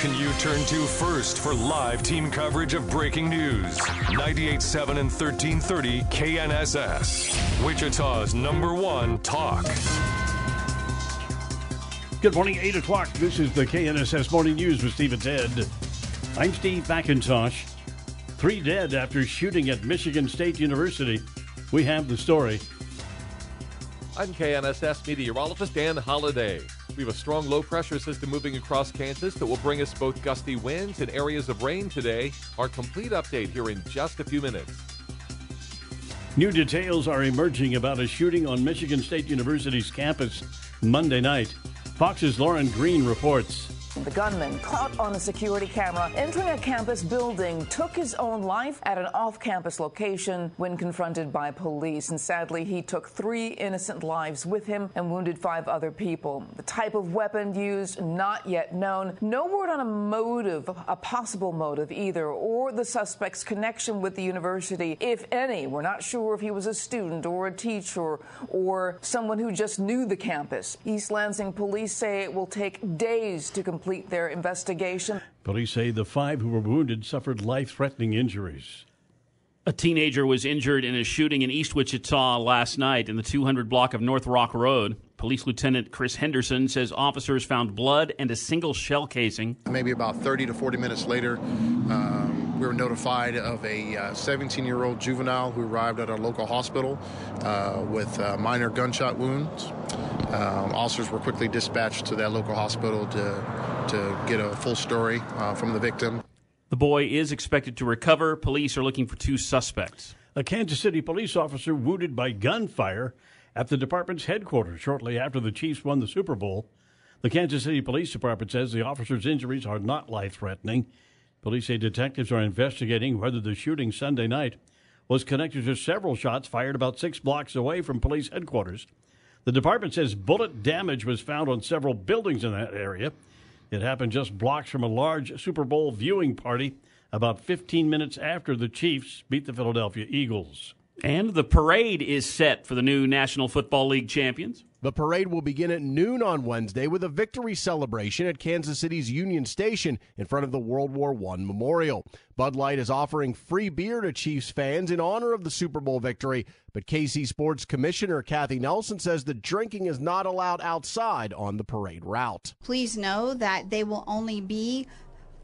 station you turn to first for live team coverage of breaking news. 98.7 and 1330 KNSS. Wichita's number one talk. Good morning, 8 o'clock. This is the KNSS Morning News with Steve and Ted. I'm Steve McIntosh. Three dead after shooting at Michigan State University. We have the story. I'm KNSS meteorologist Dan Holliday. We have a strong low pressure system moving across Kansas that will bring us both gusty winds and areas of rain today. Our complete update here in just a few minutes. New details are emerging about a shooting on Michigan State University's campus Monday night. Fox's Lauren Green reports. The gunman, caught on a security camera entering a campus building, took his own life at an off campus location when confronted by police. And sadly, he took three innocent lives with him and wounded five other people. The type of weapon used, not yet known. No word on a motive, a possible motive either, or the suspect's connection with the university, if any. We're not sure if he was a student or a teacher or someone who just knew the campus. East Lansing police say it will take days to complete complete their investigation. Police say the five who were wounded suffered life threatening injuries. A teenager was injured in a shooting in East Wichita last night in the 200 block of North Rock Road. Police Lieutenant Chris Henderson says officers found blood and a single shell casing. Maybe about 30 to 40 minutes later, um, we were notified of a 17 uh, year old juvenile who arrived at our local hospital uh, with uh, minor gunshot wounds. Um, officers were quickly dispatched to that local hospital to, to get a full story uh, from the victim. The boy is expected to recover. Police are looking for two suspects. A Kansas City police officer wounded by gunfire at the department's headquarters shortly after the Chiefs won the Super Bowl. The Kansas City Police Department says the officer's injuries are not life threatening. Police say detectives are investigating whether the shooting Sunday night was connected to several shots fired about six blocks away from police headquarters. The department says bullet damage was found on several buildings in that area. It happened just blocks from a large Super Bowl viewing party about 15 minutes after the Chiefs beat the Philadelphia Eagles. And the parade is set for the new National Football League champions. The parade will begin at noon on Wednesday with a victory celebration at Kansas City's Union Station in front of the World War I Memorial. Bud Light is offering free beer to Chiefs fans in honor of the Super Bowl victory, but KC Sports Commissioner Kathy Nelson says the drinking is not allowed outside on the parade route. Please know that they will only be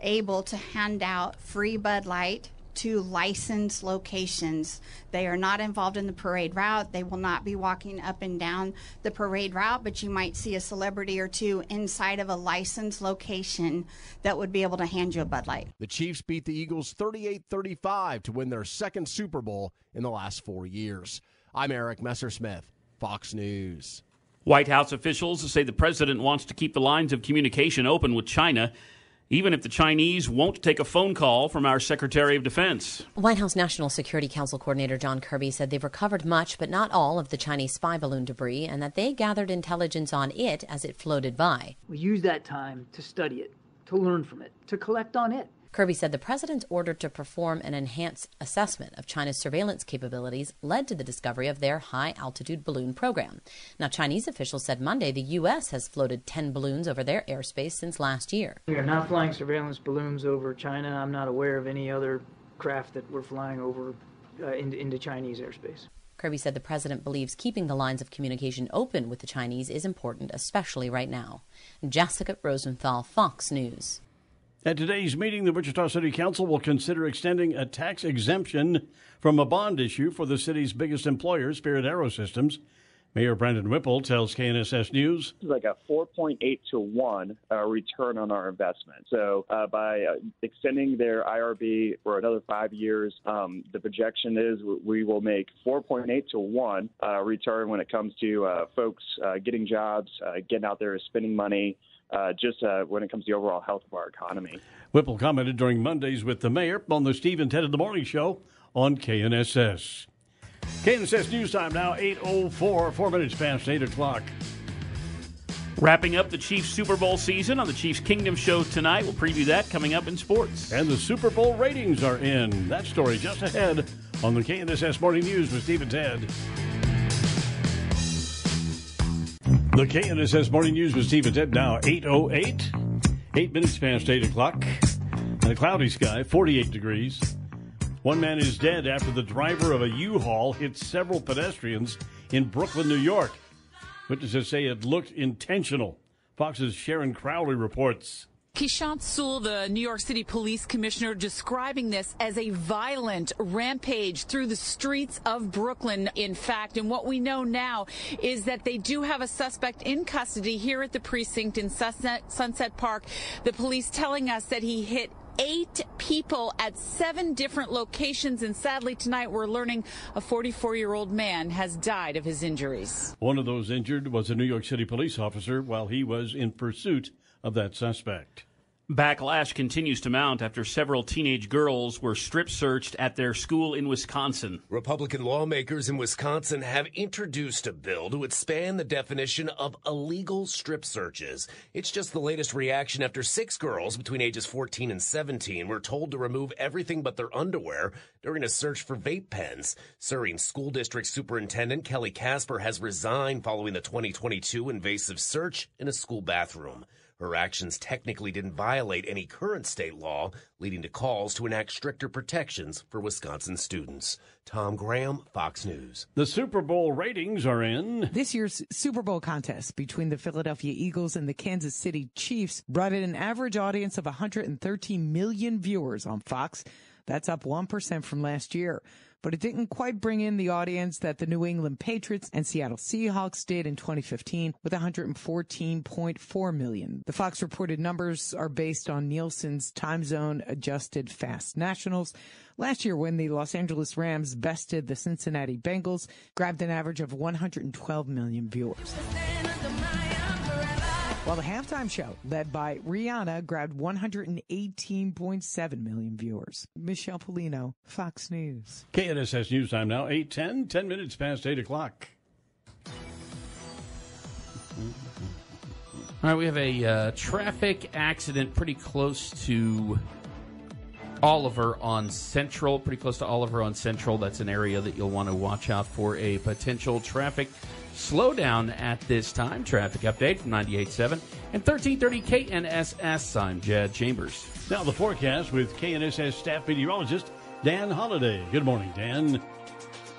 able to hand out free Bud Light to licensed locations. They are not involved in the parade route. They will not be walking up and down the parade route, but you might see a celebrity or two inside of a licensed location that would be able to hand you a Bud Light. The Chiefs beat the Eagles 38 35 to win their second Super Bowl in the last four years. I'm Eric Messersmith, Fox News. White House officials say the president wants to keep the lines of communication open with China even if the Chinese won't take a phone call from our Secretary of Defense. White House National Security Council Coordinator John Kirby said they've recovered much, but not all, of the Chinese spy balloon debris and that they gathered intelligence on it as it floated by. We use that time to study it, to learn from it, to collect on it. Kirby said the president's order to perform an enhanced assessment of China's surveillance capabilities led to the discovery of their high altitude balloon program. Now, Chinese officials said Monday the U.S. has floated 10 balloons over their airspace since last year. We are not flying surveillance balloons over China. I'm not aware of any other craft that we're flying over uh, into, into Chinese airspace. Kirby said the president believes keeping the lines of communication open with the Chinese is important, especially right now. Jessica Rosenthal, Fox News. At today's meeting, the Wichita City Council will consider extending a tax exemption from a bond issue for the city's biggest employer, Spirit Aerosystems. Mayor Brandon Whipple tells KNSS News. It's like a 4.8 to 1 uh, return on our investment. So, uh, by uh, extending their IRB for another five years, um, the projection is we will make 4.8 to 1 uh, return when it comes to uh, folks uh, getting jobs, getting out there, spending money uh, just uh, when it comes to the overall health of our economy. Whipple commented during Mondays with the mayor on the Steve and Ted in the Morning Show on KNSS. KNSS News Time now, 8.04, four minutes past 8 o'clock. Wrapping up the Chiefs Super Bowl season on the Chiefs Kingdom Show tonight. We'll preview that coming up in sports. And the Super Bowl ratings are in. That story just ahead on the KNSS Morning News with Steve and Ted. The KNSS Morning News with Steve and Ted now 808. Eight minutes past 8 o'clock. And a cloudy sky, 48 degrees. One man is dead after the driver of a U-Haul hit several pedestrians in Brooklyn, New York. Witnesses say it looked intentional. Fox's Sharon Crowley reports. Keechant Sewell, the New York City Police Commissioner, describing this as a violent rampage through the streets of Brooklyn, in fact. And what we know now is that they do have a suspect in custody here at the precinct in Sunset Park. The police telling us that he hit eight people at seven different locations. And sadly, tonight we're learning a 44 year old man has died of his injuries. One of those injured was a New York City police officer while he was in pursuit of that suspect. Backlash continues to mount after several teenage girls were strip searched at their school in Wisconsin. Republican lawmakers in Wisconsin have introduced a bill to expand the definition of illegal strip searches. It's just the latest reaction after six girls between ages 14 and 17 were told to remove everything but their underwear during a search for vape pens. Suring School District Superintendent Kelly Casper has resigned following the 2022 invasive search in a school bathroom. Her actions technically didn't violate any current state law, leading to calls to enact stricter protections for Wisconsin students. Tom Graham, Fox News. The Super Bowl ratings are in. This year's Super Bowl contest between the Philadelphia Eagles and the Kansas City Chiefs brought in an average audience of 113 million viewers on Fox. That's up 1% from last year but it didn't quite bring in the audience that the New England Patriots and Seattle Seahawks did in 2015 with 114.4 million. The Fox reported numbers are based on Nielsen's time zone adjusted fast nationals. Last year, when the Los Angeles Rams bested the Cincinnati Bengals, grabbed an average of 112 million viewers. While the halftime show, led by Rihanna, grabbed 118.7 million viewers. Michelle Pollino, Fox News. KNSS News Time now, 8.10, 10 minutes past 8 o'clock. All right, we have a uh, traffic accident pretty close to Oliver on Central, pretty close to Oliver on Central. That's an area that you'll want to watch out for a potential traffic slowdown at this time. Traffic update from 98.7 and 1330 KNSS. I'm Jed Chambers. Now the forecast with KNSS staff meteorologist Dan Holliday. Good morning, Dan.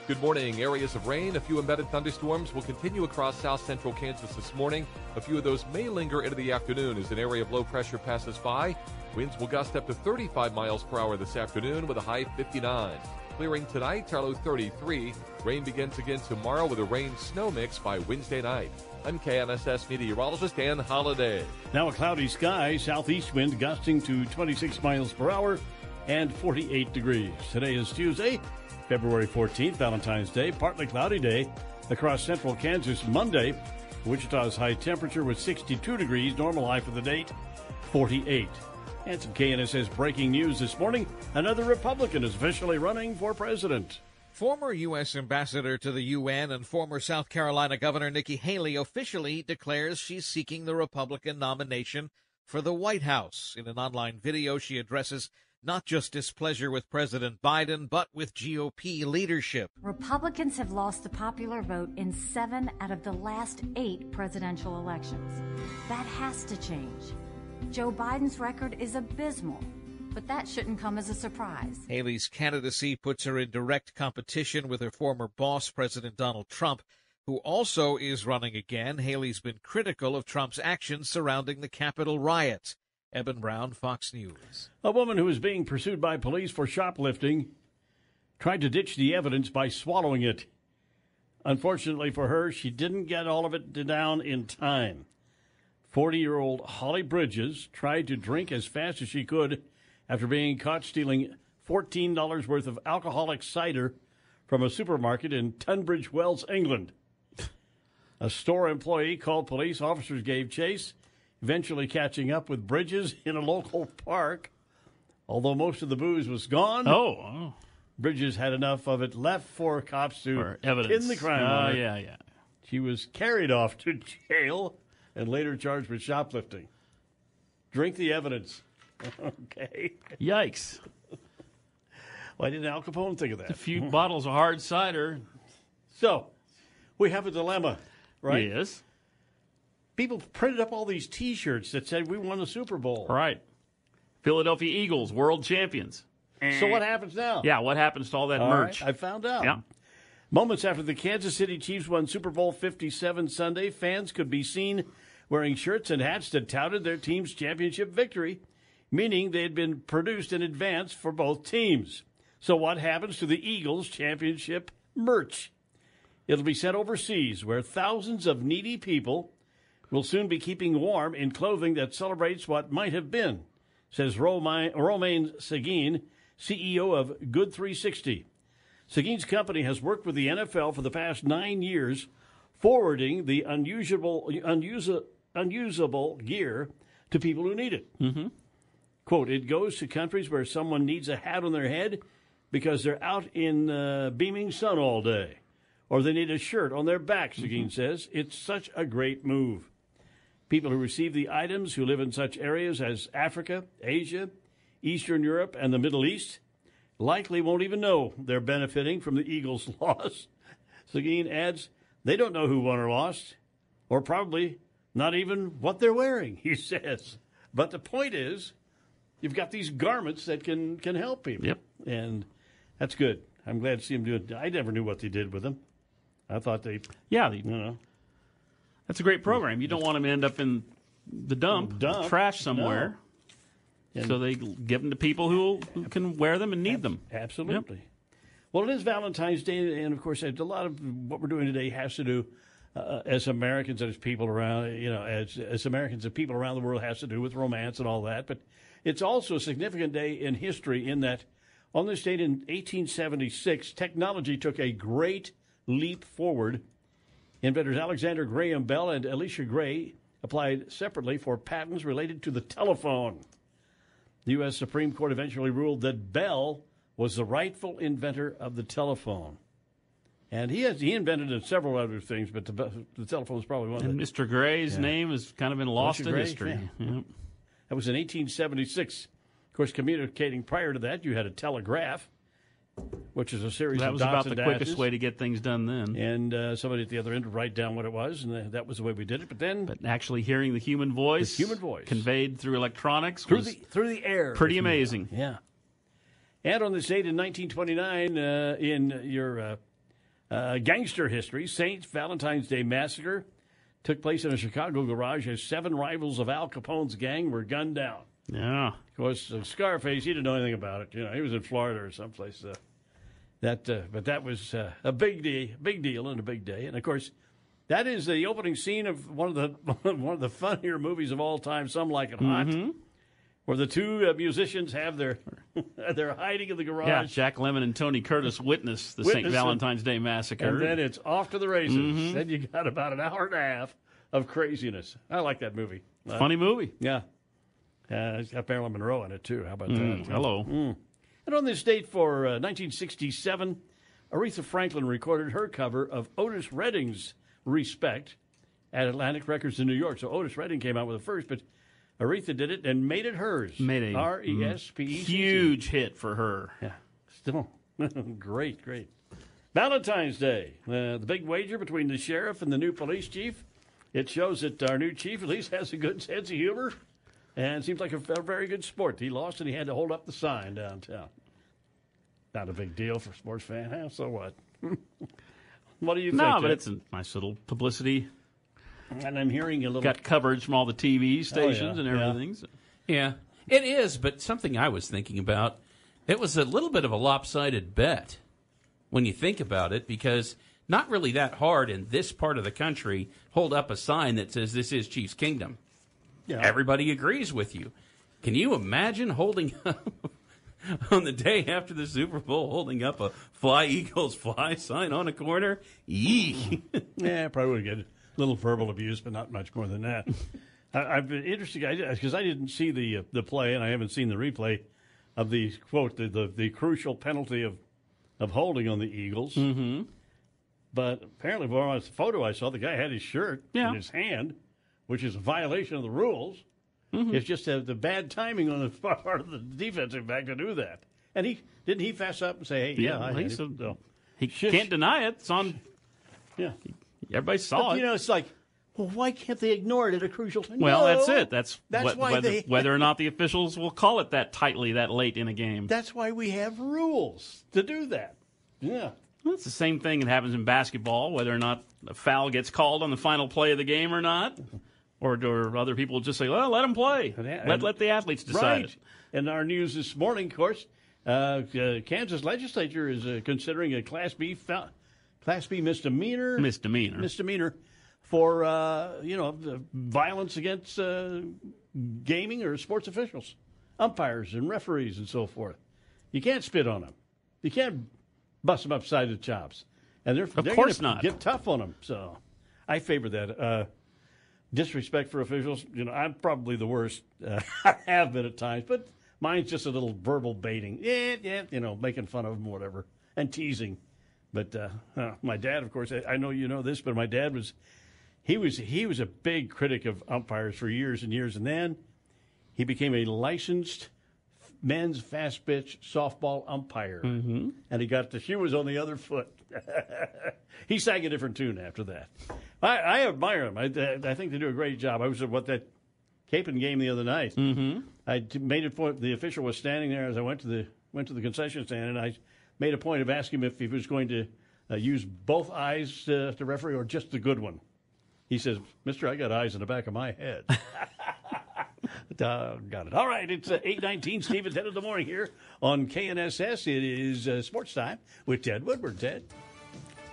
Good morning. Areas of rain, a few embedded thunderstorms will continue across south central Kansas this morning. A few of those may linger into the afternoon as an area of low pressure passes by. Winds will gust up to 35 miles per hour this afternoon with a high 59. Clearing tonight, low 33. Rain begins again tomorrow with a rain snow mix by Wednesday night. I'm KNSS meteorologist Dan Holliday. Now a cloudy sky, southeast wind gusting to 26 miles per hour and 48 degrees. Today is Tuesday, February 14th, Valentine's Day, partly cloudy day across central Kansas Monday. Wichita's high temperature was 62 degrees, normal high for the date 48. And some KNSS breaking news this morning. Another Republican is officially running for president. Former U.S. Ambassador to the UN and former South Carolina Governor Nikki Haley officially declares she's seeking the Republican nomination for the White House. In an online video, she addresses not just displeasure with President Biden, but with GOP leadership. Republicans have lost the popular vote in seven out of the last eight presidential elections. That has to change. Joe Biden's record is abysmal, but that shouldn't come as a surprise. Haley's candidacy puts her in direct competition with her former boss, President Donald Trump, who also is running again. Haley's been critical of Trump's actions surrounding the Capitol riots. Eben Brown, Fox News. A woman who is being pursued by police for shoplifting tried to ditch the evidence by swallowing it. Unfortunately for her, she didn't get all of it down in time. 40 year old Holly Bridges tried to drink as fast as she could after being caught stealing $14 worth of alcoholic cider from a supermarket in Tunbridge Wells, England. A store employee called police. Officers gave chase, eventually catching up with Bridges in a local park. Although most of the booze was gone. Oh, oh. Bridges had enough of it left for cops to For evidence. pin the crime Oh, yeah, yeah. She was carried off to jail and later charged with shoplifting. Drink the evidence. okay. Yikes. Why didn't Al Capone think of that? A few bottles of hard cider. So, we have a dilemma, right? Yes. people printed up all these T-shirts that said we won the Super Bowl. Right. Philadelphia Eagles, world champions. So what happens now? Yeah, what happens to all that All merch? right, I found out. Yeah. Moments after the Kansas City Chiefs won Super Bowl 57 Sunday, fans could be seen wearing shirts and hats that touted their team's championship victory, meaning they had been produced in advance for both teams. So, what happens to the Eagles' championship merch? It'll be sent overseas, where thousands of needy people will soon be keeping warm in clothing that celebrates what might have been, says Romaine, Seguin, CEO of Good 360. Seguin's company has worked with the NFL for the past nine years, forwarding the unusable, unusable, unusable gear to people who need it. Mm-hmm. Quote, it goes to countries where someone needs a hat on their head because they're out in uh, beaming sun all day, or they need a shirt on their back, Seguin says. It's such a great move. People who receive the items who live in such areas as Africa, Asia, Eastern Europe, and the Middle East likely won't even know they're benefiting from the Eagles' loss. Seguin adds, they don't know who won or lost, or probably not even what they're wearing, he says. But the point is, you've got these garments that can, can help people. Yep. And that's good. I'm glad to see them do it. I never knew what they did with them. I thought they, Yeah, you know, that's a great program. You don't want them to end up in the dump, Dump, trash somewhere. no. So they give them to people who, who can wear them and need them. Absolutely. Well, it is Valentine's Day, and of course, a lot of what we're doing today has to do, uh, as Americans and as people around, you know, as as Americans and people around the world, has to do with romance and all that. But it's also a significant day in history in that on this date in 1876, technology took a great leap forward. Inventors Alexander Graham Bell and Elisha Gray applied separately for patents related to the telephone. The U.S. Supreme Court eventually ruled that Bell was the rightful inventor of the telephone. And he has he invented several other things, but the, the telephone was probably one of And. Mr. Gray's Yeah. name has kind of been lost Elisha in Gray, history. yeah. Yep. That was in 1876. Of course, communicating prior to that, you had a telegraph, which is a series That of was about the quickest way to get things done then. And uh, somebody at the other end would write down what it was, and that was the way we did it. But then, But actually hearing the human voice, The human voice. conveyed through electronics, through the through the air, pretty if you will. amazing. Yeah. And on this date in 1929, uh, in your uh, uh, gangster history, Saint Valentine's Day Massacre took place in a Chicago garage as seven rivals of Al Capone's gang were gunned down. Yeah. Of course, uh, Scarface, he didn't know anything about it. You know, he was in Florida or someplace. Uh, that, uh, but that was uh, a big deal, big deal, and a big day. And of course, that is the opening scene of one of the one of the funnier movies of all time. Some like it hot, Mm-hmm. Where the two uh, musicians have their they're hiding in the garage. Yeah, Jack Lemmon and Tony Curtis witness the St. Valentine's Day Massacre. And then it's off to the races. Mhm. Then you got about an hour and a half of craziness. I like that movie. Uh, Funny movie. Yeah. Uh, it's got Marilyn Monroe in it, too. How about Mm, that? hello. Mm. And on this date for uh, 1967, Aretha Franklin recorded her cover of Otis Redding's Respect at Atlantic Records in New York. So Otis Redding came out with it first, but Aretha did it and made it hers. Made a R E S P E C T. huge hit for her. Yeah, still great, great. Valentine's Day, uh, the big wager between the sheriff and the new police chief. It shows that our new chief at least has a good sense of humor and seems like a, a very good sport. He lost and he had to hold up the sign downtown. Not a big deal for a sports fan, huh? So what? what do you think? No, but it's a nice little publicity. And I'm hearing a little. Got coverage from all the TV stations Oh, yeah, and yeah. everything. so- Yeah, it is. But something I was thinking about, it was a little bit of a lopsided bet when you think about it, because not really that hard in this part of the country hold up a sign that says this is Chiefs Kingdom. Yeah. Everybody agrees with you. Can you imagine holding up on the day after the Super Bowl, holding up a "Fly Eagles Fly" sign on a corner? Eek. Yeah, probably would get a little verbal abuse, but not much more than that. I, I've been interested because I didn't see the uh, the play and I haven't seen the replay of the quote the the, the crucial penalty of of holding on the Eagles. Mm-hmm. But apparently, from the photo I saw, the guy had his shirt Yeah. in his hand, which is a violation of the rules. Mm-hmm. It's just uh, the bad timing on the part of the defensive back to do that. And he didn't he fess up and say, "Hey, yeah, I he, so- he can't deny it. It's on. yeah. Everybody saw But, it. you know, it's like, Well, why can't they ignore it at a crucial time? Well, No. that's it. That's, that's wh- why whether, they whether or not the officials will call it that tightly that late in a game. That's why we have rules to do that. Yeah. Well, it's the same thing that happens in basketball, whether or not a foul gets called on the final play of the game or not. Or, or other people just say, well, let them play. Let, let the athletes decide Right. In our news this morning, of course, uh, uh, Kansas legislature is uh, considering a Class B fel- Class B misdemeanor Misdemeanor. misdemeanor for uh, you know violence against uh, gaming or sports officials, umpires and referees and so forth. You can't spit on them. You can't bust them upside the chops. And they're Of they're course not. Get tough on them. So I favor that. Uh, disrespect for officials. You know, I'm probably the worst. Uh, I have been at times, but mine's just a little verbal baiting. Yeah, yeah, you know, making fun of them, whatever, and teasing. But uh, uh, my dad, of course, I, I know you know this, but my dad was he was he was a big critic of umpires for years and years, and then he became a licensed men's fast pitch softball umpire, Mm-hmm. and he got the shoe was on the other foot. he sang a different tune after that. I, I admire him. I, I think they do a great job. I was at what that Capon game the other night. Mm-hmm. I made a point. The official was standing there as I went to the went to the concession stand, and I made a point of asking him if he was going to uh, use both eyes uh, to referee or just the good one. He says, "Mister, I got eyes in the back of my head." Uh, got it. All right, it's uh, 819, Steve and Ted in the morning here on KNSS. It is uh, sports time with Ted Woodward. Ted.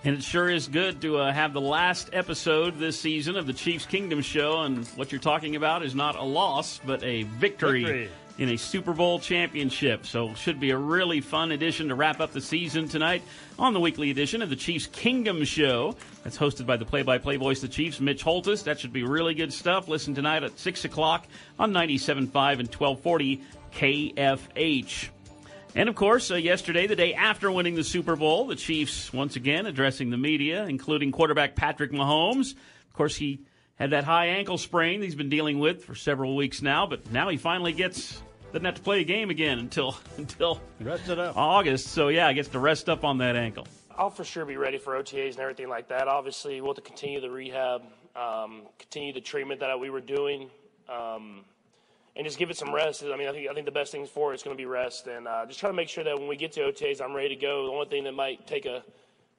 And it sure is good to uh, have the last episode this season of the Chiefs Kingdom Show. And what you're talking about is not a loss, but a victory, Victory. In a Super Bowl championship. So, should be a really fun edition to wrap up the season tonight on the weekly edition of the Chiefs Kingdom Show. That's hosted by the play by play voice of the Chiefs, Mitch Holtis. That should be really good stuff. Listen tonight at 6 o'clock on 97.5 and 1240 KFH. And of course, uh, yesterday, the day after winning the Super Bowl, the Chiefs once again addressing the media, including quarterback Patrick Mahomes. Of course, he had that high ankle sprain he's been dealing with for several weeks now, but now he finally gets doesn't have to play a game again until until rest it up August. So yeah, he gets to rest up on that ankle. I'll for sure be ready for OTAs and everything like that. Obviously, we'll have to continue the rehab, um, continue the treatment that we were doing, um, and just give it some rest. I mean, I think I think the best thing for it is going to be rest, and uh, just try to make sure that when we get to OTAs, I'm ready to go. The only thing that might take a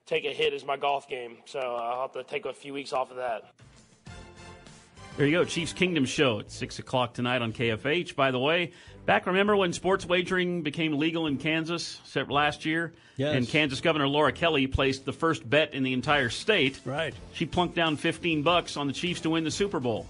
take a hit is my golf game, so uh, I'll have to take a few weeks off of that. There you go, Chiefs Kingdom Show at 6 o'clock tonight on KFH. By the way, back remember when sports wagering became legal in Kansas except last year? Yes. And Kansas Governor Laura Kelly placed the first bet in the entire state. Right. She plunked down 15 bucks on the Chiefs to win the Super Bowl.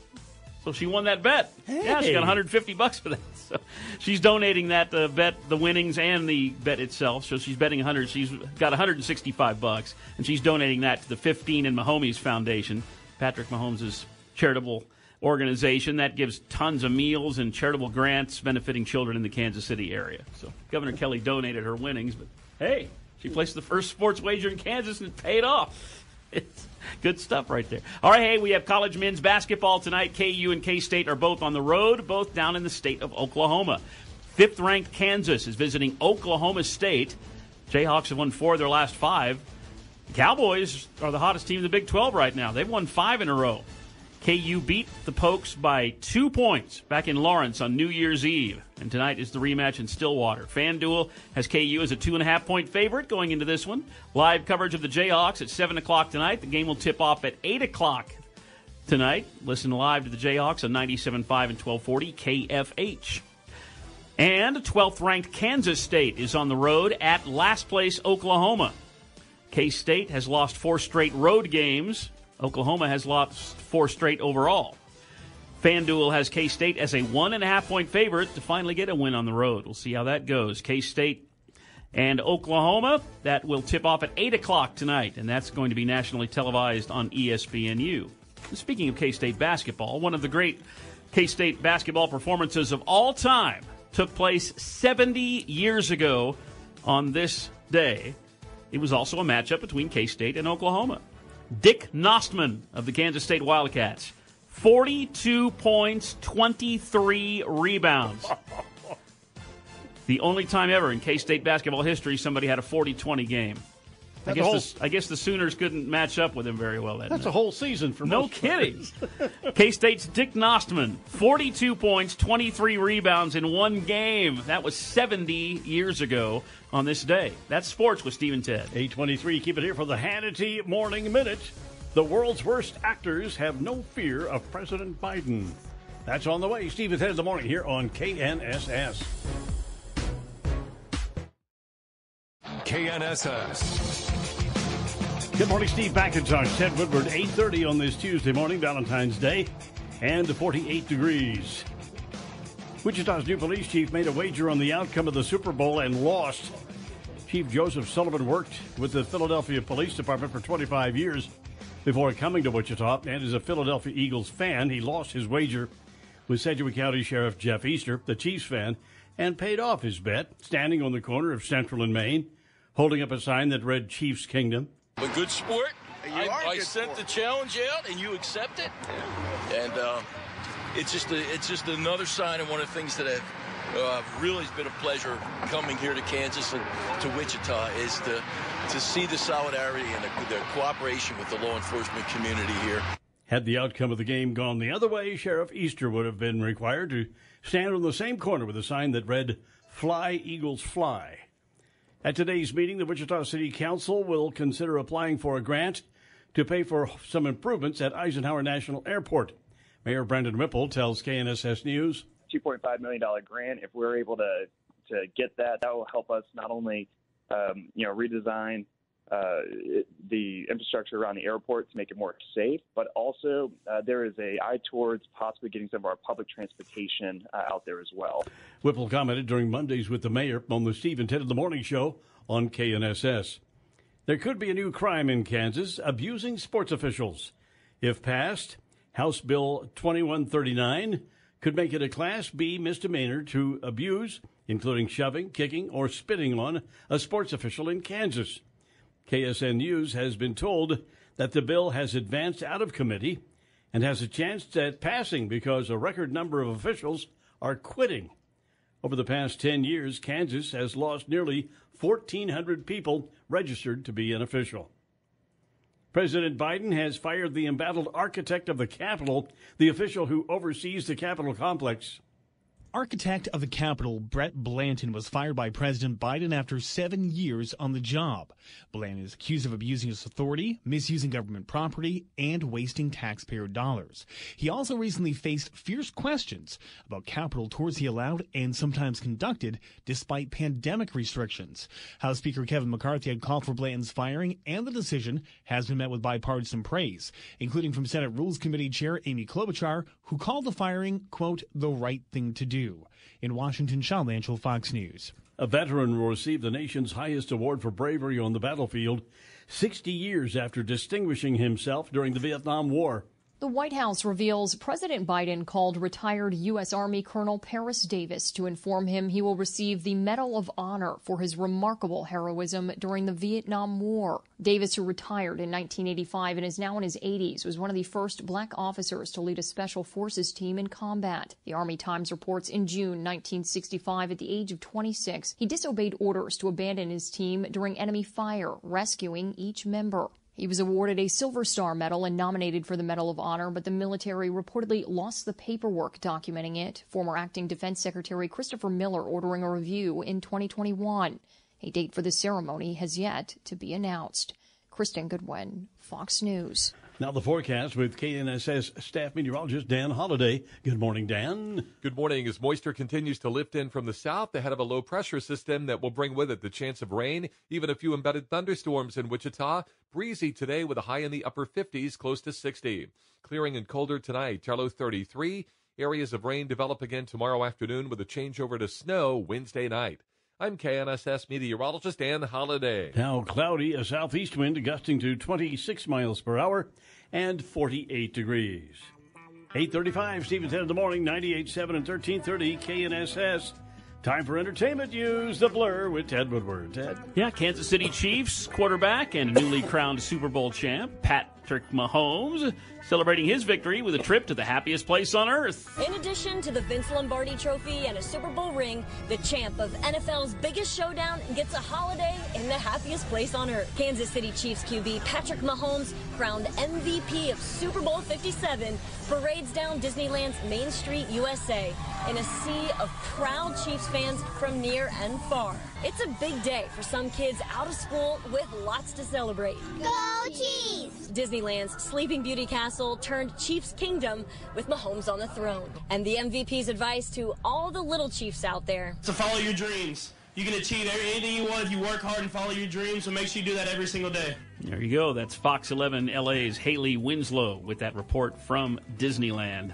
So she won that bet. Yeah, she got 150 bucks for that. So she's donating that uh, bet, the winnings and the bet itself. So she's betting 100. She's got 165 bucks, and she's donating that to the 15 and Mahomes Foundation, Patrick Mahomes' charitable organization that gives tons of meals and charitable grants benefiting children in the Kansas City area. So Governor Kelly donated her winnings, but hey, she placed the first sports wager in Kansas and it paid off. It's good stuff right there. All right, hey, we have college men's basketball tonight. KU and K State are both on the road, both down in the state of Oklahoma. Fifth ranked Kansas is visiting Oklahoma State. Jayhawks have won four of their last five. Cowboys are the hottest team in the Big 12 right now. They've won five in a row. KU beat the Pokes by two points back in Lawrence on New Year's Eve. And tonight is the rematch in Stillwater. FanDuel has KU as a two and a half point favorite going into this one. Live coverage of the Jayhawks at 7 o'clock tonight. The game will tip off at 8 o'clock tonight. Listen live to the Jayhawks on 97.5 and 1240 KFH. And 12th ranked Kansas State is on the road at last place Oklahoma. K State has lost four straight road games. Oklahoma has lost four straight overall. FanDuel has K State as a one and a half point favorite to finally get a win on the road. We'll see how that goes. K State and Oklahoma, that will tip off at 8 o'clock tonight, and that's going to be nationally televised on ESPNU. Speaking of K State basketball, one of the great K State basketball performances of all time took place 70 years ago on this day. It was also a matchup between K State and Oklahoma. Dick Knostman of the Kansas State Wildcats, 42 points, 23 rebounds. The only time ever in K State basketball history somebody had a 40 20 game. I guess, the, I guess the Sooners couldn't match up with him very well that That's night. a whole season for No kidding. K State's Dick Knostman, 42 points, 23 rebounds in one game. That was 70 years ago on this day. That's sports with Steve and Ted. 823, keep it here for the Hannity Morning Minute. The world's worst actors have no fear of President Biden. That's on the way. Steve and Ted in the morning here on KNSS. KNSS. Good morning, Steve McIntosh, Ted Woodward, 8.30 on this Tuesday morning, Valentine's Day, and 48 degrees. Wichita's new police chief made a wager on the outcome of the Super Bowl and lost. Chief Joseph Sullivan worked with the Philadelphia Police Department for 25 years before coming to Wichita, and as a Philadelphia Eagles fan, he lost his wager with Sedgwick County Sheriff Jeff Easter, the Chiefs fan, and paid off his bet, standing on the corner of Central and Main, holding up a sign that read Chiefs Kingdom. A good sport. You I, are a I good sent sport. the challenge out, and you accept it. And uh, it's just a, it's just another sign of one of the things that have uh, really has been a pleasure coming here to Kansas and to Wichita is to to see the solidarity and the, the cooperation with the law enforcement community here. Had the outcome of the game gone the other way, Sheriff Easter would have been required to stand on the same corner with a sign that read, Fly, Eagles, Fly. At today's meeting, the Wichita City Council will consider applying for a grant to pay for some improvements at Eisenhower National Airport. Mayor Brandon Whipple tells KNSS News. $2.5 million grant. If we're able to, to get that, that will help us not only, um, you know, redesign uh, the infrastructure around the airport to make it more safe, but also uh, there is a eye towards possibly getting some of our public transportation uh, out there as well. Whipple commented during Mondays with the mayor on the Steve and Ted in the Morning Show on KNSS. There could be a new crime in Kansas abusing sports officials. If passed, House Bill 2139 could make it a Class B misdemeanor to abuse, including shoving, kicking, or spitting on a sports official in Kansas. KSN News has been told that the bill has advanced out of committee and has a chance at passing because a record number of officials are quitting. Over the past 10 years, Kansas has lost nearly 1,400 people registered to be an official. President Biden has fired the embattled architect of the Capitol, the official who oversees the Capitol complex. Architect of the Capitol, Brett Blanton, was fired by President Biden after seven years on the job. Blanton is accused of abusing his authority, misusing government property, and wasting taxpayer dollars. He also recently faced fierce questions about Capitol tours he allowed and sometimes conducted despite pandemic restrictions. House Speaker Kevin McCarthy had called for Blanton's firing, and the decision has been met with bipartisan praise, including from Senate Rules Committee Chair Amy Klobuchar, who called the firing, quote, the right thing to do. In Washington, Sean Lanchel, Fox News. A veteran will receive the nation's highest award for bravery on the battlefield 60 years after distinguishing himself during the Vietnam War. The White House reveals President Biden called retired U.S. Army Colonel Paris Davis to inform him he will receive the Medal of Honor for his remarkable heroism during the Vietnam War. Davis, who retired in 1985 and is now in his 80s, was one of the first black officers to lead a special forces team in combat. The Army Times reports in June 1965, at the age of 26, he disobeyed orders to abandon his team during enemy fire, rescuing each member. He was awarded a Silver Star Medal and nominated for the Medal of Honor, but the military reportedly lost the paperwork documenting it. Former Acting Defense Secretary Christopher Miller ordering a review in 2021. A date for the ceremony has yet to be announced. Kristen Goodwin, Fox News. Now, the forecast with KNSS staff meteorologist Dan Holliday. Good morning, Dan. Good morning. As moisture continues to lift in from the south ahead of a low pressure system that will bring with it the chance of rain, even a few embedded thunderstorms in Wichita. Breezy today with a high in the upper 50s, close to 60. Clearing and colder tonight, Charlo 33. Areas of rain develop again tomorrow afternoon with a changeover to snow Wednesday night. I'm KNSS meteorologist Dan Holliday. Now cloudy, a southeast wind gusting to 26 miles per hour and 48 degrees. 835, Steve and Ted in the morning, 98.7 and 1330 KNSS. Time for entertainment news. The Blur with Ted Woodward. Ted. Yeah, Kansas City Chiefs quarterback and newly crowned Super Bowl champ Pat Patrick Mahomes, celebrating his victory with a trip to the happiest place on earth. In addition to the Vince Lombardi trophy and a Super Bowl ring, the champ of NFL's biggest showdown gets a holiday in the happiest place on earth. Kansas City Chiefs QB Patrick Mahomes, crowned MVP of Super Bowl 57, parades down Disneyland's Main Street, USA, in a sea of proud Chiefs fans from near and far. It's a big day for some kids out of school with lots to celebrate. Go Chiefs! Disneyland's Sleeping Beauty Castle turned Chiefs Kingdom with Mahomes on the throne. And the MVP's advice to all the little Chiefs out there. To follow your dreams. You can achieve anything you want if you work hard and follow your dreams, so make sure you do that every single day. There you go. That's Fox 11 LA's Haley Winslow with that report from Disneyland.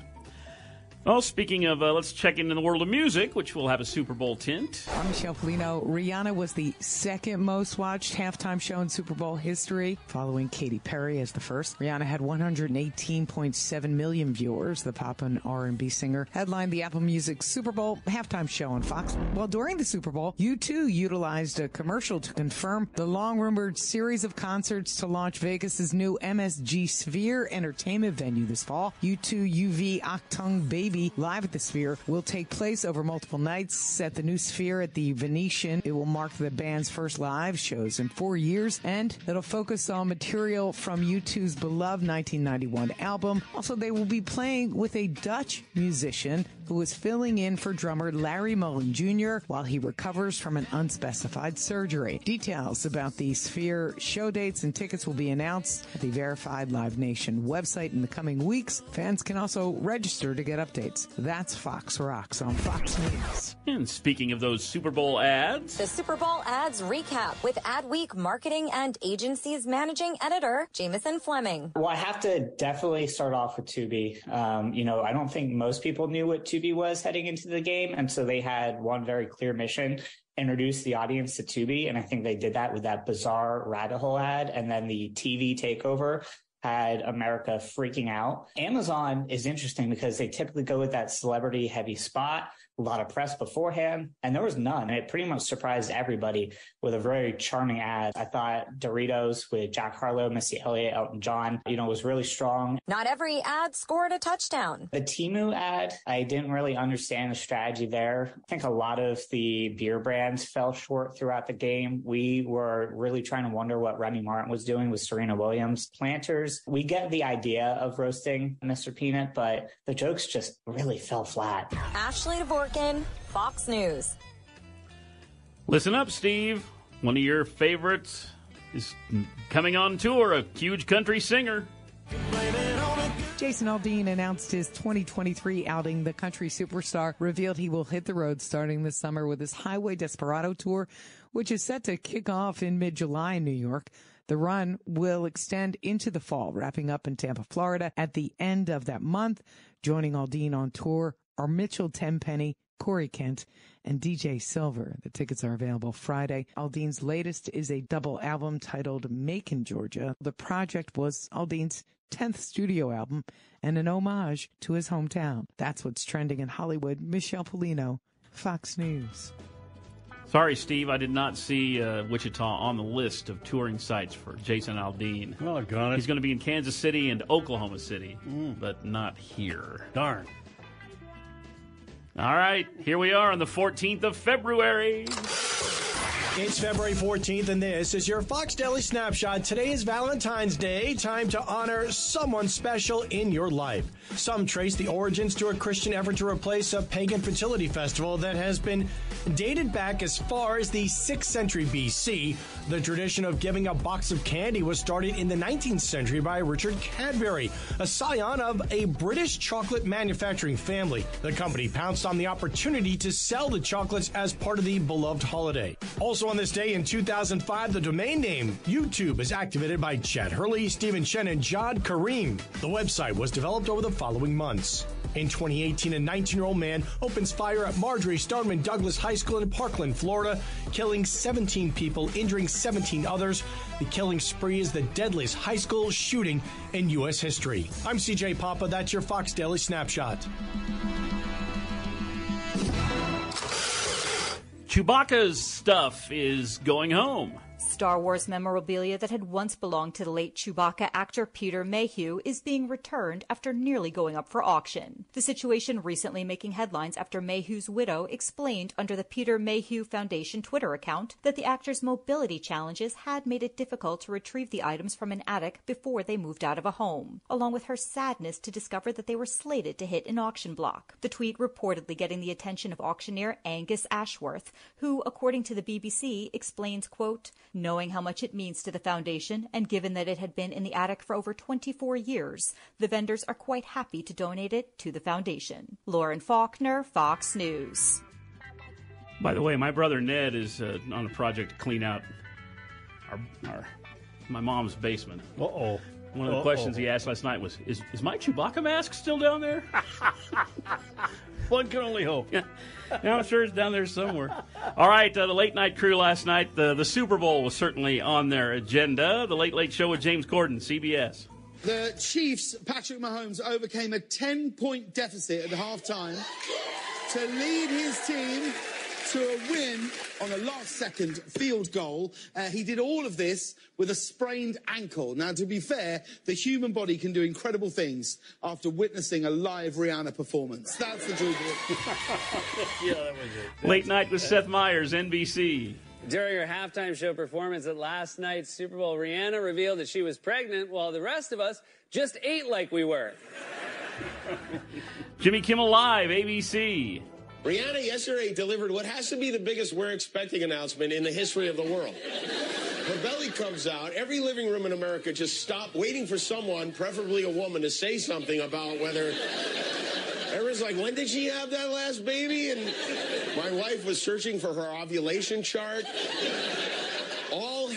Well, speaking of, uh, let's check into the world of music, which will have a Super Bowl tint. I'm Michelle Pollino. Rihanna was the second most watched halftime show in Super Bowl history, following Katy Perry as the first. Rihanna had 118.7 million viewers. The pop and R&B singer headlined the Apple Music Super Bowl halftime show on Fox. While during the Super Bowl, U2 utilized a commercial to confirm the long-rumored series of concerts to launch Vegas's new MSG Sphere entertainment venue this fall. U2 UV Achtung Baby live at the Sphere will take place over multiple nights at the new Sphere at the Venetian. It will mark the band's first live shows in four years, and it'll focus on material from U2's beloved 1991 album. Also, they will be playing with a Dutch musician who is filling in for drummer Larry Mullen Jr. while he recovers from an unspecified surgery. Details about the Sphere show dates and tickets will be announced at the verified Live Nation website in the coming weeks. Fans can also register to get updates. That's Fox Rocks on Fox News. And speaking of those Super Bowl ads, The Super Bowl ads recap with Adweek marketing and agencies managing editor Jameson Fleming. Well, I have to definitely start off with Tubi. Um, you know, I don't think most people knew what Tubi was heading into the game. And so they had one very clear mission introduce the audience to Tubi. And I think they did that with that bizarre rabbit hole ad and then the TV takeover had America freaking out. Amazon is interesting because they typically go with that celebrity heavy spot, a lot of press beforehand, and there was none. And it pretty much surprised everybody with a very charming ad. I thought Doritos with Jack Harlow, Missy Elliott, Elton John, you know, was really strong. Not every ad scored a touchdown. The Temu ad, I didn't really understand the strategy there. I think a lot of the beer brands fell short throughout the game. We were really trying to wonder what Remy Martin was doing with Serena Williams. Planters, we get the idea of roasting Mr. Peanut, but the jokes just really fell flat. Ashley Dvorkin, Fox News. listen up, Steve. One of your favorites is coming on tour, a huge country singer. Jason Aldean announced his 2023 outing. The country superstar revealed he will hit the road starting this summer with his Highway Desperado tour, which is set to kick off in mid-July in New York. The run will extend into the fall, wrapping up in Tampa, Florida at the end of that month. Joining Aldean on tour are Mitchell Tenpenny, Corey Kent, and DJ Silver. The tickets are available Friday. Aldean's latest is a double album titled Macon, Georgia. The project was Aldean's 10th studio album and an homage to his hometown. That's what's trending in Hollywood. Michelle Pollino, Fox News. Sorry, Steve, I did not see uh, Wichita on the list of touring sites for Jason Aldean. Well, I've got it. He's going to be in Kansas City and Oklahoma City, but not here. Darn. All right, here we are on the 14th of February. It's February 14th, and this is your Fox Daily Snapshot. Today is Valentine's Day, time to honor someone special in your life. Some trace the origins to a Christian effort to replace a pagan fertility festival that has been dated back as far as the 6th century BC. The tradition of giving a box of candy was started in the 19th century by Richard Cadbury, a scion of a British chocolate manufacturing family. The company pounced on the opportunity to sell the chocolates as part of the beloved holiday. Also on this day in 2005, the domain name YouTube is activated by Chad Hurley, Stephen Chen, and Jawed Karim. The website was developed over the following months. In 2018, a 19 year old man opens fire at Marjory Stoneman Douglas High School in Parkland, Florida, killing 17 people, injuring 17 others. The killing spree is the deadliest high school shooting in U.S. history. I'm CJ Papa. That's your Fox Daily Snapshot. Chewbacca's stuff is going home. Star Wars memorabilia that had once belonged to the late Chewbacca actor Peter Mayhew is being returned after nearly going up for auction. The situation recently making headlines after Mayhew's widow explained under the Peter Mayhew Foundation Twitter account that the actor's mobility challenges had made it difficult to retrieve the items from an attic before they moved out of a home, along with her sadness to discover that they were slated to hit an auction block. The tweet reportedly getting the attention of auctioneer Angus Ashworth, who, according to the BBC, explains, quote, knowing how much it means to the foundation and given that it had been in the attic for over 24 years, the vendors are quite happy to donate it to the foundation. Lauren Faulkner, Fox News. By the way, my brother Ned is uh, on a project to clean out our, our my mom's basement. Uh oh. One of the Uh-oh. questions he asked last night was, "Is is my Chewbacca mask still down there?" One can only hope. Yeah, yeah I'm sure it's down there somewhere. All right, uh, the late night crew last night. The the Super Bowl was certainly on their agenda. The Late Late Show with James Corden, CBS. The Chiefs, Patrick Mahomes, overcame a 10 point deficit at halftime to lead his team to a win on a last second field goal. Uh, he did all of this with a sprained ankle. Now, to be fair, the human body can do incredible things after witnessing a live Rihanna performance. That's the truth. yeah, that was it. Late night with Seth Meyers, NBC. During her halftime show performance at last night's Super Bowl, Rihanna revealed that she was pregnant while the rest of us just ate like we were. Jimmy Kimmel Live, ABC. Rihanna yesterday delivered what has to be the biggest we're expecting announcement in the history of the world. Her belly comes out. Every living room in America just stopped waiting for someone, preferably a woman, to say something about whether. Everyone's like, when did she have that last baby? And my wife was searching for her ovulation chart.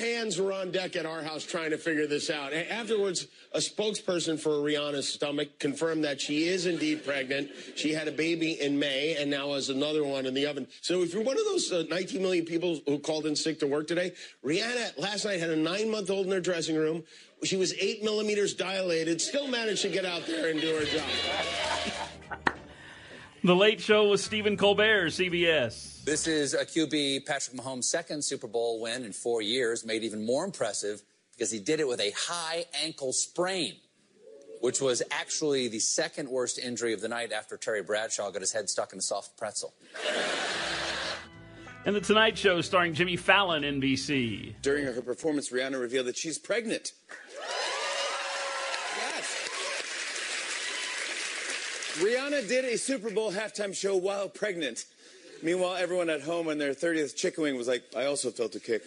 Hands were on deck at our house trying to figure this out. Afterwards, a spokesperson for Rihanna's stomach confirmed that she is indeed pregnant. She had a baby in May and now has another one in the oven. So if you're one of those uh, 19 million people who called in sick to work today, Rihanna last night had a nine month old in her dressing room. She was eight millimeters dilated, still managed to get out there and do her job. The Late Show with Stephen Colbert, CBS. This is a QB Patrick Mahomes' second Super Bowl win in four years, made even more impressive because he did it with a high ankle sprain, which was actually the second worst injury of the night after Terry Bradshaw got his head stuck in a soft pretzel. And The Tonight Show starring Jimmy Fallon, NBC. During her performance, Rihanna revealed that she's pregnant. Rihanna did a Super Bowl halftime show while pregnant. Meanwhile, everyone at home on their 30th chicken wing was like, I also felt a kick.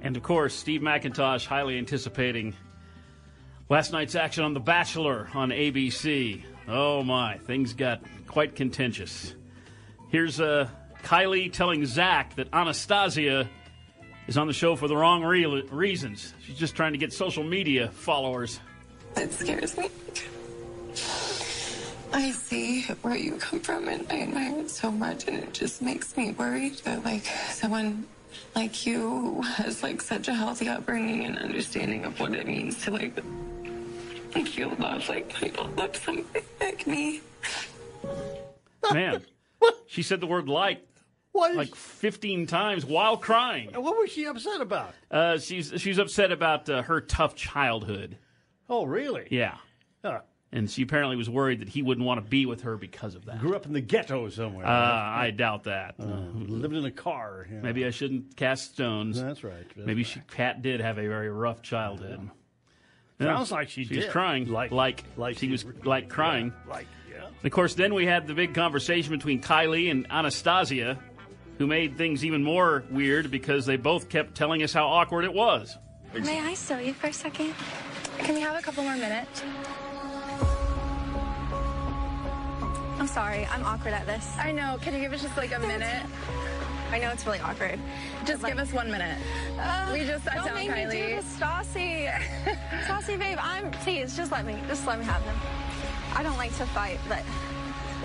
And of course, Steve McIntosh highly anticipating last night's action on The Bachelor on ABC. Oh my, things got quite contentious. Here's uh, Kylie telling Zach that Anastasia is on the show for the wrong re- reasons. She's just trying to get social media followers. It scares me. I see where you come from and I admire it so much and it just makes me worried that like someone like you who has like such a healthy upbringing and understanding of what it means to like feel love like people love something like me. Man, she said the word like like 15 times while crying. What was she upset about? Uh, she's she's upset about uh, her tough childhood. Oh, really? Yeah. Huh. And she apparently was worried that he wouldn't want to be with her because of that. Grew up in the ghetto somewhere. Uh, I doubt that. Uh, lived in a car. you know. Maybe I shouldn't cast stones. That's right. That's Maybe she, Pat did have a very rough childhood. Sounds like she was did. crying, like like, like she she was re- like crying. Like, yeah. And of course, then we had the big conversation between Kylie and Anastasia, who made things even more weird because they both kept telling us how awkward it was. May I sew you for a second? Can we have a couple more minutes? I'm sorry, I'm awkward at this. I know. Can you give us just like a minute? I know it's really awkward. Just give us one minute. Uh, we just sat don't down, make me do Kylie. this, Stassi. Stassi, babe, I'm. Please, just let me. Just let me have them. I don't like to fight, but.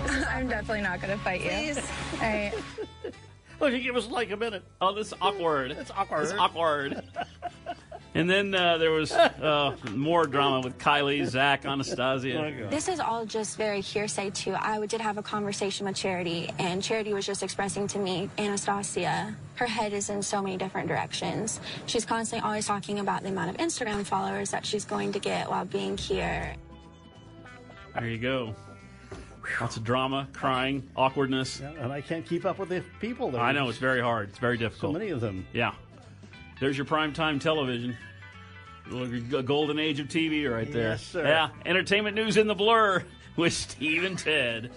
I'm definitely not going to fight you. Please. All right. Oh, you give us like a minute. Oh, this is awkward. It's awkward. It's awkward. And then uh, there was uh, more drama with Kylie, Zach, Anastasia. This is all just very hearsay, too. I did have a conversation with Charity, and Charity was just expressing to me, Anastasia, her head is in so many different directions. She's constantly always talking about the amount of Instagram followers that she's going to get while being here. There you go. Lots of drama, crying, awkwardness. and I can't keep up with the people there. I know it's very hard. It's very difficult. So many of them. Yeah. There's your prime time television. A golden age of TV right there. Yes, sir. Yeah. Entertainment news in the blur with Steve and Ted.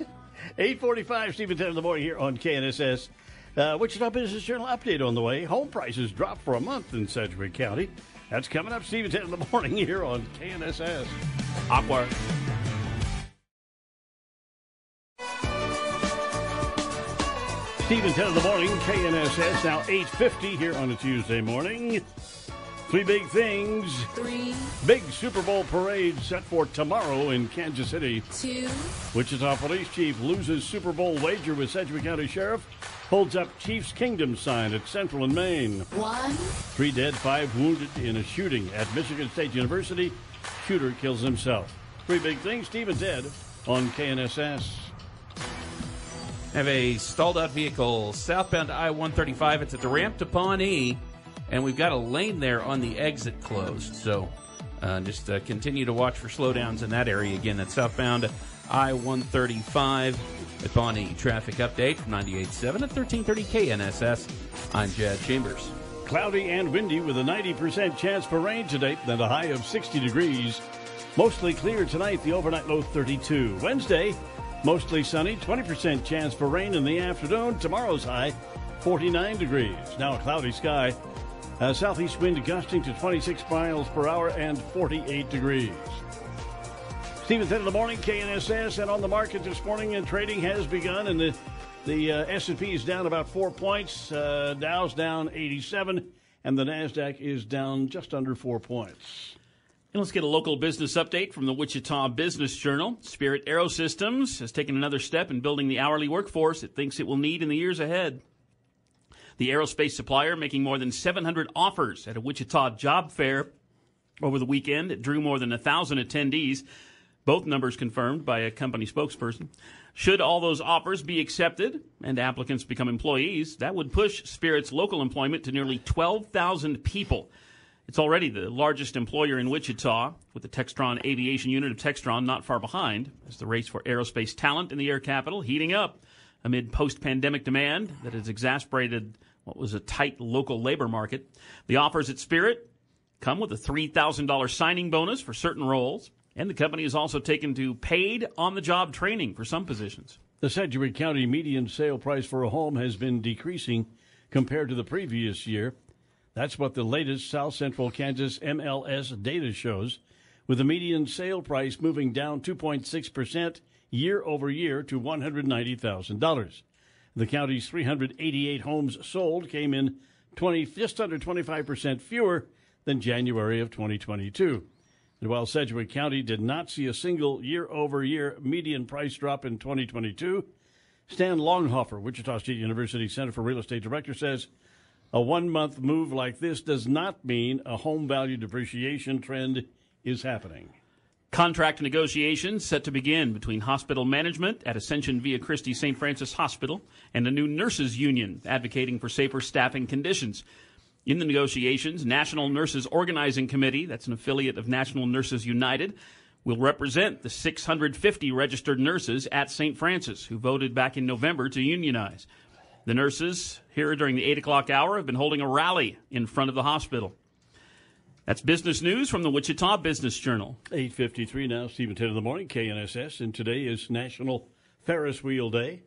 845, Steve and Ted in the morning here on KNSS. Uh, Wichita Business Journal update on the way. Home prices dropped for a month in Sedgwick County. That's coming up, Steve and Ted in the morning here on KNSS. Awkward. Steve and Ted in the morning, KNSS, now 8.50 here on a Tuesday morning. Three big things. Three, Big Super Bowl parade set for tomorrow in Kansas City. two, Wichita Police Chief loses Super Bowl wager with Sedgwick County Sheriff. Holds up Chiefs Kingdom sign at Central and Maine. one. Three dead, five wounded in a shooting at Michigan State University. Shooter kills himself. Three big things. Steve and Ted on KNSS. Have a stalled out vehicle southbound I 135. It's at the ramp to Pawnee, and we've got a lane there on the exit closed. So uh, just uh, continue to watch for slowdowns in that area. Again, that's southbound I 135 at Pawnee. Traffic update from 98.7 at 1330 KNSS. I'm Jad Chambers. Cloudy and windy with a 90% chance for rain today, then a high of 60 degrees. Mostly clear tonight, the overnight low 32. Wednesday, mostly sunny, 20% chance for rain in the afternoon. Tomorrow's high, 49 degrees. Now a cloudy sky. A southeast wind gusting to 26 miles per hour and 48 degrees. Steve and Ted in the morning, KNSS, and on the market this morning, and trading has begun, and the the uh, S&P is down about four points, uh, Dow's down 87, and the Nasdaq is down just under four points. And let's get a local business update from the Wichita Business Journal. Spirit Aerosystems has taken another step in building the hourly workforce it thinks it will need in the years ahead. The aerospace supplier making more than 700 offers at a Wichita job fair over the weekend. It drew more than 1,000 attendees, both numbers confirmed by a company spokesperson. Should all those offers be accepted and applicants become employees, that would push Spirit's local employment to nearly 12,000 people. It's already the largest employer in Wichita, with the Textron aviation unit of Textron not far behind, as the race for aerospace talent in the air capital heating up amid post pandemic demand that has exasperated what was a tight local labor market. The offers at Spirit come with a $3,000 signing bonus for certain roles, and the company has also taken to paid on the job training for some positions. The Sedgwick County median sale price for a home has been decreasing compared to the previous year. That's what the latest South Central Kansas MLS data shows, with the median sale price moving down 2.6% year over year to $190,000. The county's 388 homes sold came in 20, just under 25% fewer than January of 2022. And while Sedgwick County did not see a single year over year median price drop in 2022, Stan Longhofer, Wichita State University Center for Real Estate Director, says a one month move like this does not mean a home value depreciation trend is happening. Contract negotiations set to begin between hospital management at Ascension Via Christi St. Francis Hospital and a new nurses union advocating for safer staffing conditions. In the negotiations, National Nurses Organizing Committee, that's an affiliate of National Nurses United, will represent the 650 registered nurses at St. Francis who voted back in November to unionize. The nurses here during the 8 o'clock hour have been holding a rally in front of the hospital. That's business news from the Wichita Business Journal. 8.53 now, Steve and Ted in the morning, KNSS, and today is National Ferris Wheel Day.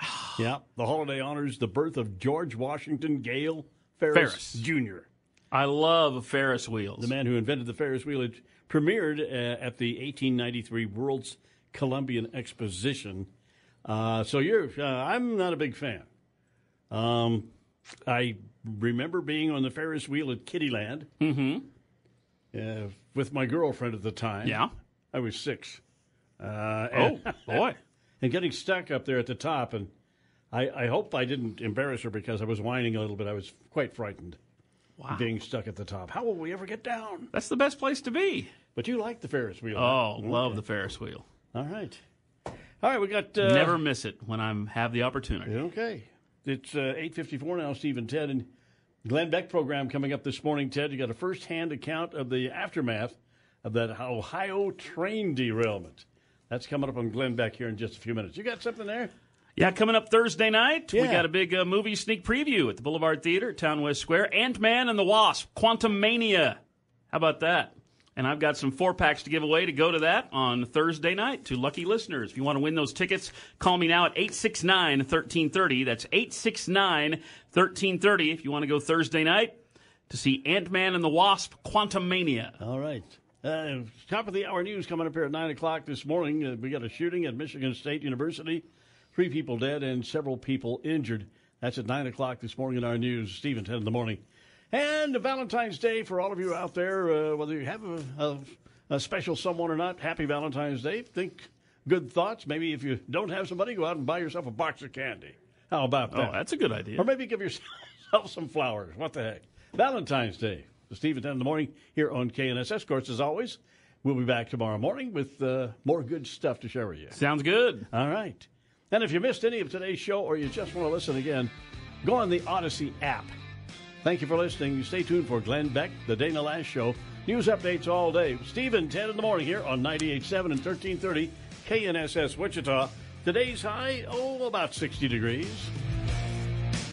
yeah, the holiday honors the birth of George Washington Gale Ferris, Ferris. Jr. I love Ferris wheels. The man who invented the Ferris wheel. It premiered uh, at the 1893 World's Columbian Exposition. Uh, so you're, uh, I'm not a big fan. Um, I remember being on the Ferris wheel at Kittyland uh, with my girlfriend at the time. Yeah. I was six. Uh, Oh, boy. and getting stuck up there at the top. And I, I hope I didn't embarrass her because I was whining a little bit. I was quite frightened. Wow. Being stuck at the top. How will we ever get down? That's the best place to be. But you like the Ferris wheel. Oh, huh? love Okay. the Ferris wheel. All right. All right, we got. Uh, Never miss it when I have the opportunity. Okay. It's uh, 8.54 now, Steve and Ted. And Glenn Beck program coming up this morning, Ted. You got a first-hand account of the aftermath of that Ohio train derailment. That's coming up on Glenn Beck here in just a few minutes. You got something there? Yeah, coming up Thursday night, we got a big uh, movie sneak preview at the Boulevard Theater Town West Square. Ant Man and the Wasp, Quantumania. How about that? And I've got some four packs to give away to go to that on Thursday night to lucky listeners. If you want to win those tickets, call me now at 869 1330. That's 869 1330 if you want to go Thursday night to see Ant Man and the Wasp, Quantumania. All right. Uh, top of the hour news coming up here at 9 o'clock this morning. Uh, we got a shooting at Michigan State University. Three people dead and several people injured. That's at 9 o'clock this morning in our news. Stephen, 10 in the morning. And Valentine's Day for all of you out there, uh, whether you have a, a, a special someone or not, happy Valentine's Day. Think good thoughts. Maybe if you don't have somebody, go out and buy yourself a box of candy. How about that? Oh, that's a good idea. Or maybe give yourself some flowers. What the heck? Valentine's Day. The Steve at 10 in the morning here on KNSS. Of course, as always, we'll be back tomorrow morning with uh, more good stuff to share with you. Sounds good. All right. And if you missed any of today's show or you just want to listen again, go on the Audacy app. Thank you for listening. Stay tuned for Glenn Beck, the Dana Loesch Show. News updates all day. Stephen, 10 in the morning here on 98.7 and 1330 KNSS Wichita. Today's high, oh, about 60 degrees.